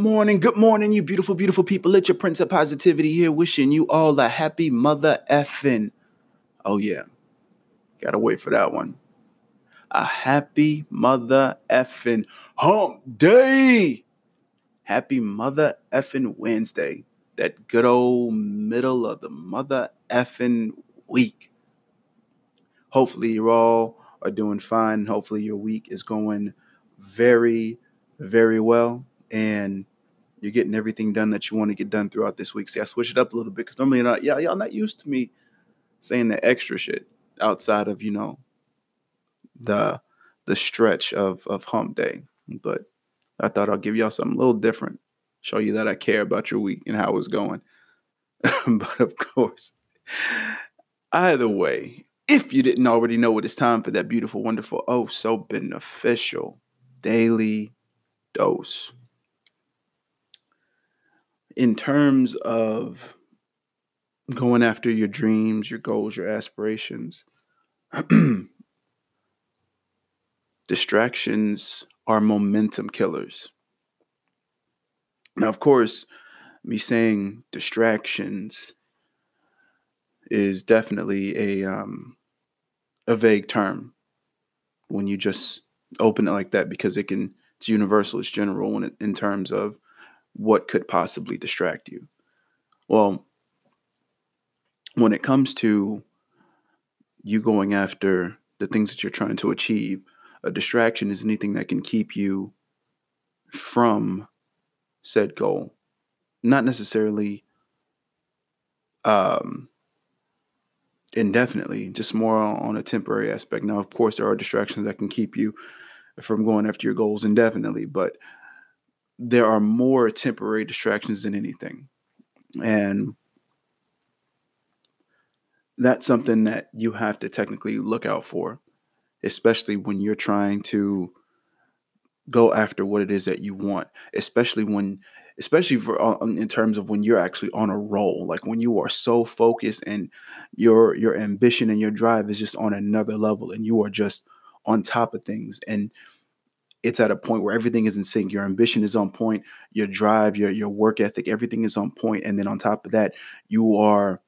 morning, good morning, you beautiful, beautiful people. It's your Prince of Positivity here, wishing you all a happy mother effing. Oh, yeah. Gotta wait for that one. A happy mother effing hump day. Happy mother effing Wednesday. That good old middle of the mother effing week. Hopefully, you all are doing fine. Hopefully, your week is going very, very well. And you're getting everything done that you want to get done throughout this week. See, I switched it up a little bit because normally, not, yeah, y'all not used to me saying the extra shit outside of you know the the stretch of of Hump Day. But I thought I'll give y'all something a little different, show you that I care about your week and how it's going. but of course, either way, if you didn't already know it is time for that beautiful, wonderful, oh so beneficial daily dose in terms of going after your dreams, your goals, your aspirations, distractions are momentum killers. Now, of course, me saying distractions is definitely a um, a vague term when you just open it like that because it can it's universal, it's general in, in terms of what could possibly distract you? Well, when it comes to you going after the things that you're trying to achieve, a distraction is anything that can keep you from said goal. Not necessarily um, indefinitely, just more on a temporary aspect. Now, of course, there are distractions that can keep you from going after your goals indefinitely, but there are more temporary distractions than anything. And that's something that you have to technically look out for, especially when you're trying to go after what it is that you want, especially when especially for uh, in terms of when you're actually on a roll like when you are so focused and your your ambition and your drive is just on another level and you are just on top of things and it's at a point where everything is in sync. Your ambition is on point, your drive, your your work ethic, everything is on point. And then on top of that, you are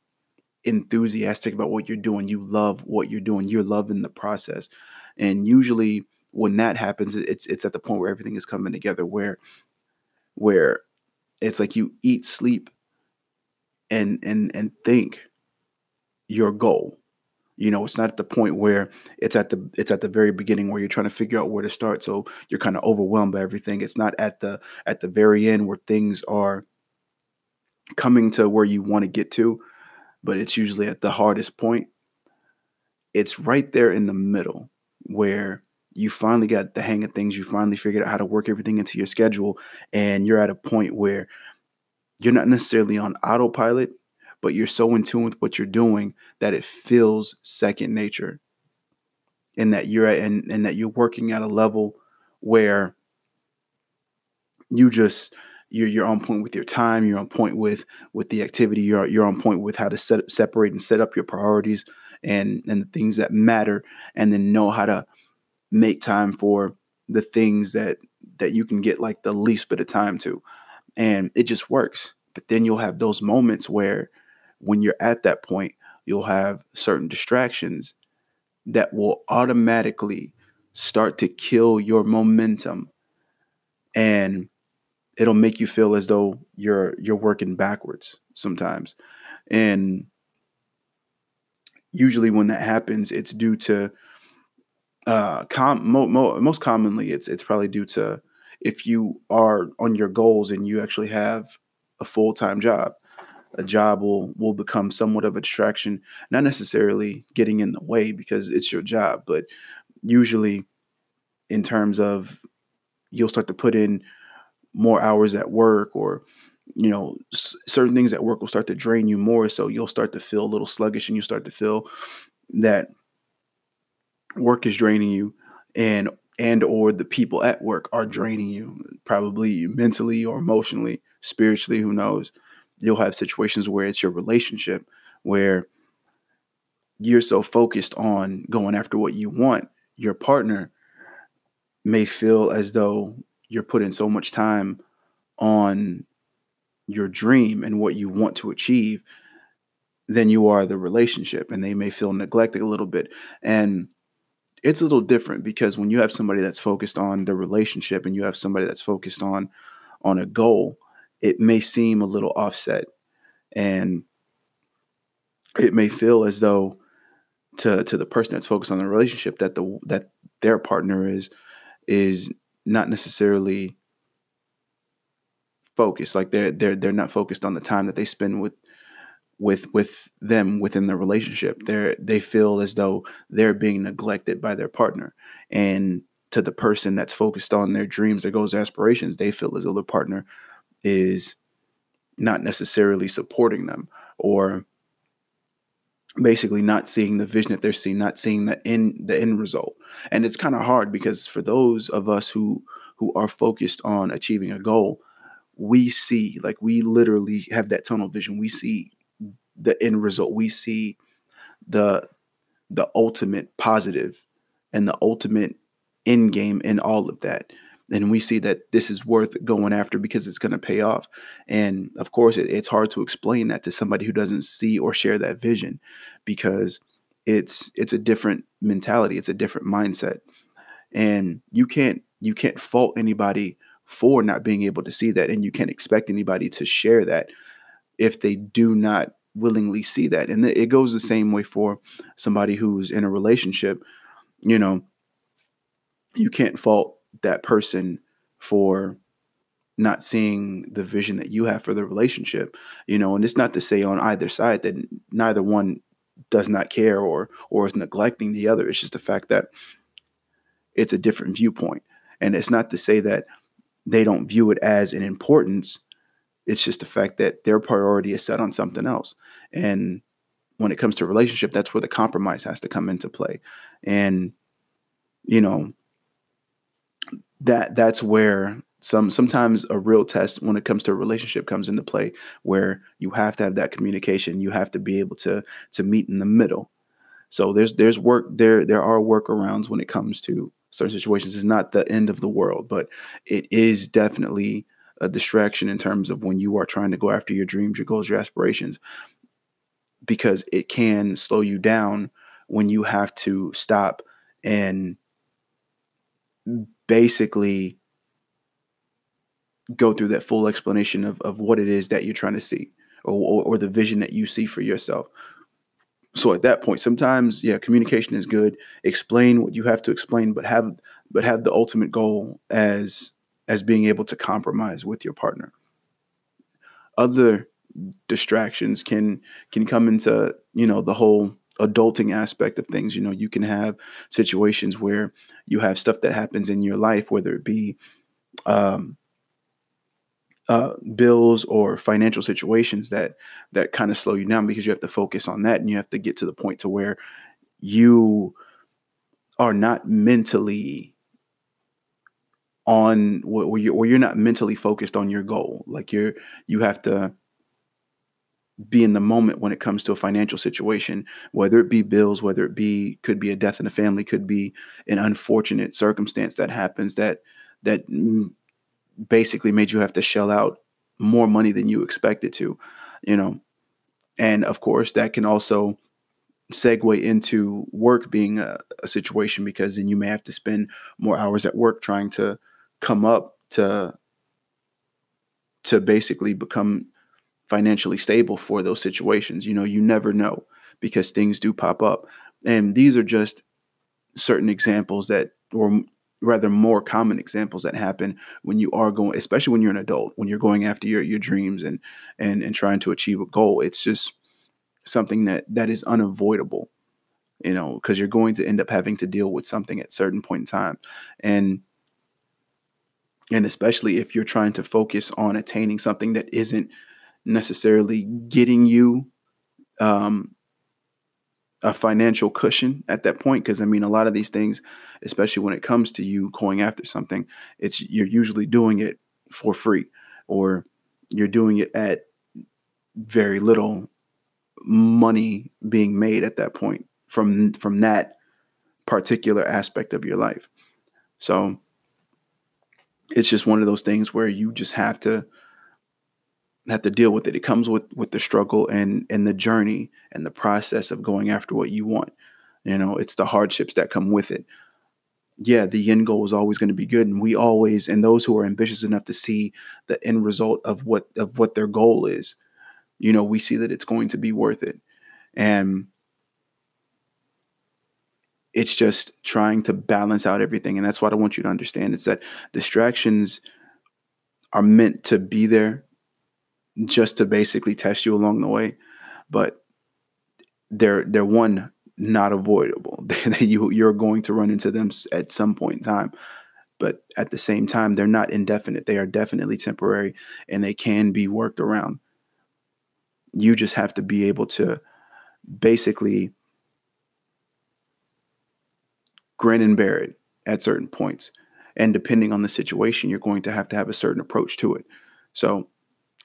enthusiastic about what you're doing. You love what you're doing. You're loving the process. And usually when that happens, it's it's at the point where everything is coming together where where it's like you eat, sleep, and and and think your goal you know it's not at the point where it's at the it's at the very beginning where you're trying to figure out where to start. So you're kind of overwhelmed by everything. It's not at the at the very end where things are coming to where you want to get to but it's usually at the hardest point. It's right there in the middle where you finally got the hang of things. You finally figured out how to work everything into your schedule and you're at a point where you're not necessarily on autopilot but you're so in tune with what you're doing that it feels second nature. And that you're at, and, and that you're working at a level where you just you're you're on point with your time you're on point with with the activity you're you're on point with how to set separate and set up your priorities and and the things that matter and then know how to make time for the things that that you can get like the least bit of time to. And it just works. But then you'll have those moments where when you're at that point, you'll have certain distractions that will automatically start to kill your momentum. And it'll make you feel as though you're you're working backwards sometimes. And usually when that happens it's due to uh com- mo- mo- most commonly it's it's probably due to if you are on your goals and you actually have a full-time job a job will will become somewhat of a distraction not necessarily getting in the way because it's your job but usually in terms of you'll start to put in more hours at work or you know s- certain things at work will start to drain you more so you'll start to feel a little sluggish and you start to feel that work is draining you and and or the people at work are draining you probably mentally or emotionally spiritually who knows you'll have situations where it's your relationship where you're so focused on going after what you want, your partner may feel as though you're putting so much time on your dream and what you want to achieve than you are the relationship and they may feel neglected a little bit. And it's a little different because when you have somebody that's focused on the relationship and you have somebody that's focused on on a goal it may seem a little offset. And it may feel as though to to the person that's focused on the relationship that the that their partner is is not necessarily focused. Like they're they're they're not focused on the time that they spend with with with them within the relationship. They they feel as though they're being neglected by their partner. And to the person that's focused on their dreams their goals aspirations they feel as though their partner is not necessarily supporting them or basically not seeing the vision that they're seeing, not seeing the end the end result. And it's kind of hard because for those of us who who are focused on achieving a goal, we see like we literally have that tunnel vision. We see the end result. We see the the ultimate positive and the ultimate end game in all of that and we see that this is worth going after because it's going to pay off. And of course, it, it's hard to explain that to somebody who doesn't see or share that vision because it's it's a different mentality, it's a different mindset, and you can't you can't fault anybody for not being able to see that, and you can't expect anybody to share that if they do not willingly see that. And it goes the same way for somebody who's in a relationship. You know, you can't fault that person for not seeing the vision that you have for the relationship you know and it's not to say on either side that neither one does not care or or is neglecting the other. It's just the fact that it's a different viewpoint. And it's not to say that they don't view it as an importance. It's just the fact that their priority is set on something else. And when it comes to relationship that's where the compromise has to come into play. And you know that that's where some sometimes a real test when it comes to a relationship comes into play where you have to have that communication. You have to be able to to meet in the middle. So there's there's work there there are workarounds when it comes to certain situations. It's not the end of the world but it is definitely a distraction in terms of when you are trying to go after your dreams your goals your aspirations because it can slow you down when you have to stop and basically go through that full explanation of, of what it is that you're trying to see or, or, or the vision that you see for yourself. So at that point, sometimes, yeah, communication is good. Explain what you have to explain, but have but have the ultimate goal as as being able to compromise with your partner. Other distractions can can come into you know the whole adulting aspect of things. You know, you can have situations where you have stuff that happens in your life, whether it be um, uh, bills or financial situations that that kind of slow you down because you have to focus on that and you have to get to the point to where you are not mentally on where you where you're not mentally focused on your goal like you're you have to be in the moment when it comes to a financial situation, whether it be bills, whether it be could be a death in the family, could be an unfortunate circumstance that happens that that basically made you have to shell out more money than you expected to, you know. And of course, that can also segue into work being a, a situation because then you may have to spend more hours at work trying to come up to to basically become financially stable for those situations. You know, you never know because things do pop up. And these are just certain examples that, or rather more common examples that happen when you are going, especially when you're an adult, when you're going after your, your dreams and, and, and trying to achieve a goal. It's just something that, that is unavoidable, you know, because you're going to end up having to deal with something at certain point in time. And, and especially if you're trying to focus on attaining something that isn't necessarily getting you um, a financial cushion at that point because i mean a lot of these things especially when it comes to you going after something it's you're usually doing it for free or you're doing it at very little money being made at that point from from that particular aspect of your life. So it's just one of those things where you just have to have to deal with it. It comes with with the struggle and and the journey and the process of going after what you want. You know, it's the hardships that come with it. Yeah, the end goal is always going to be good, and we always and those who are ambitious enough to see the end result of what of what their goal is, you know, we see that it's going to be worth it, and it's just trying to balance out everything, and that's what I want you to understand. It's that distractions are meant to be there just to basically test you along the way, but they're they're one not avoidable. you you're going to run into them at some point in time, but at the same time, they're not indefinite. They are definitely temporary, and they can be worked around. You just have to be able to basically grin and bear it at certain points. And depending on the situation, you're going to have to have a certain approach to it. So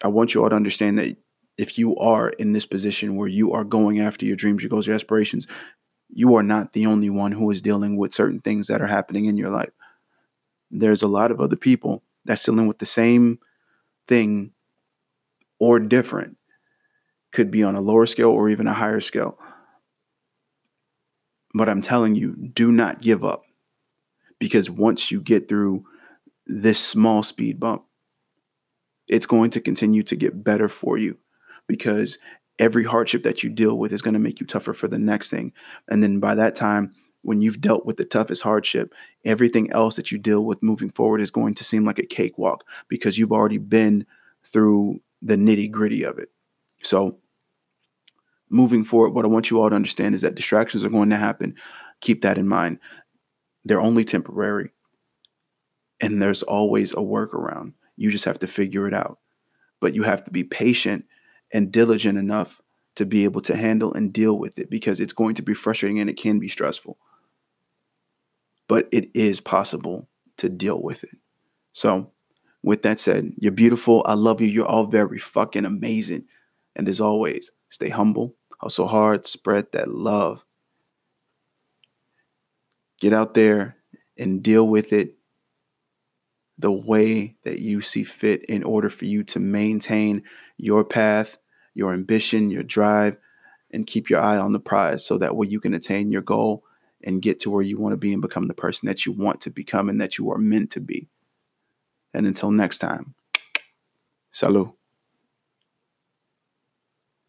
I want you all to understand that if you are in this position where you are going after your dreams, your goals, your aspirations, you are not the only one who is dealing with certain things that are happening in your life. There's a lot of other people that's dealing with the same thing or different. Could be on a lower scale or even a higher scale. But I'm telling you, do not give up. Because once you get through this small speed bump, it's going to continue to get better for you because every hardship that you deal with is going to make you tougher for the next thing. And then by that time, when you've dealt with the toughest hardship, everything else that you deal with moving forward is going to seem like a cakewalk because you've already been through the nitty gritty of it. So, moving forward, what I want you all to understand is that distractions are going to happen. Keep that in mind. They're only temporary, and there's always a workaround. You just have to figure it out. But you have to be patient and diligent enough to be able to handle and deal with it because it's going to be frustrating and it can be stressful. But it is possible to deal with it. So, with that said, you're beautiful. I love you. You're all very fucking amazing. And as always, stay humble, hustle hard, spread that love. Get out there and deal with it the way that you see fit in order for you to maintain your path, your ambition, your drive, and keep your eye on the prize so that way you can attain your goal and get to where you want to be and become the person that you want to become and that you are meant to be. And until next time, salut.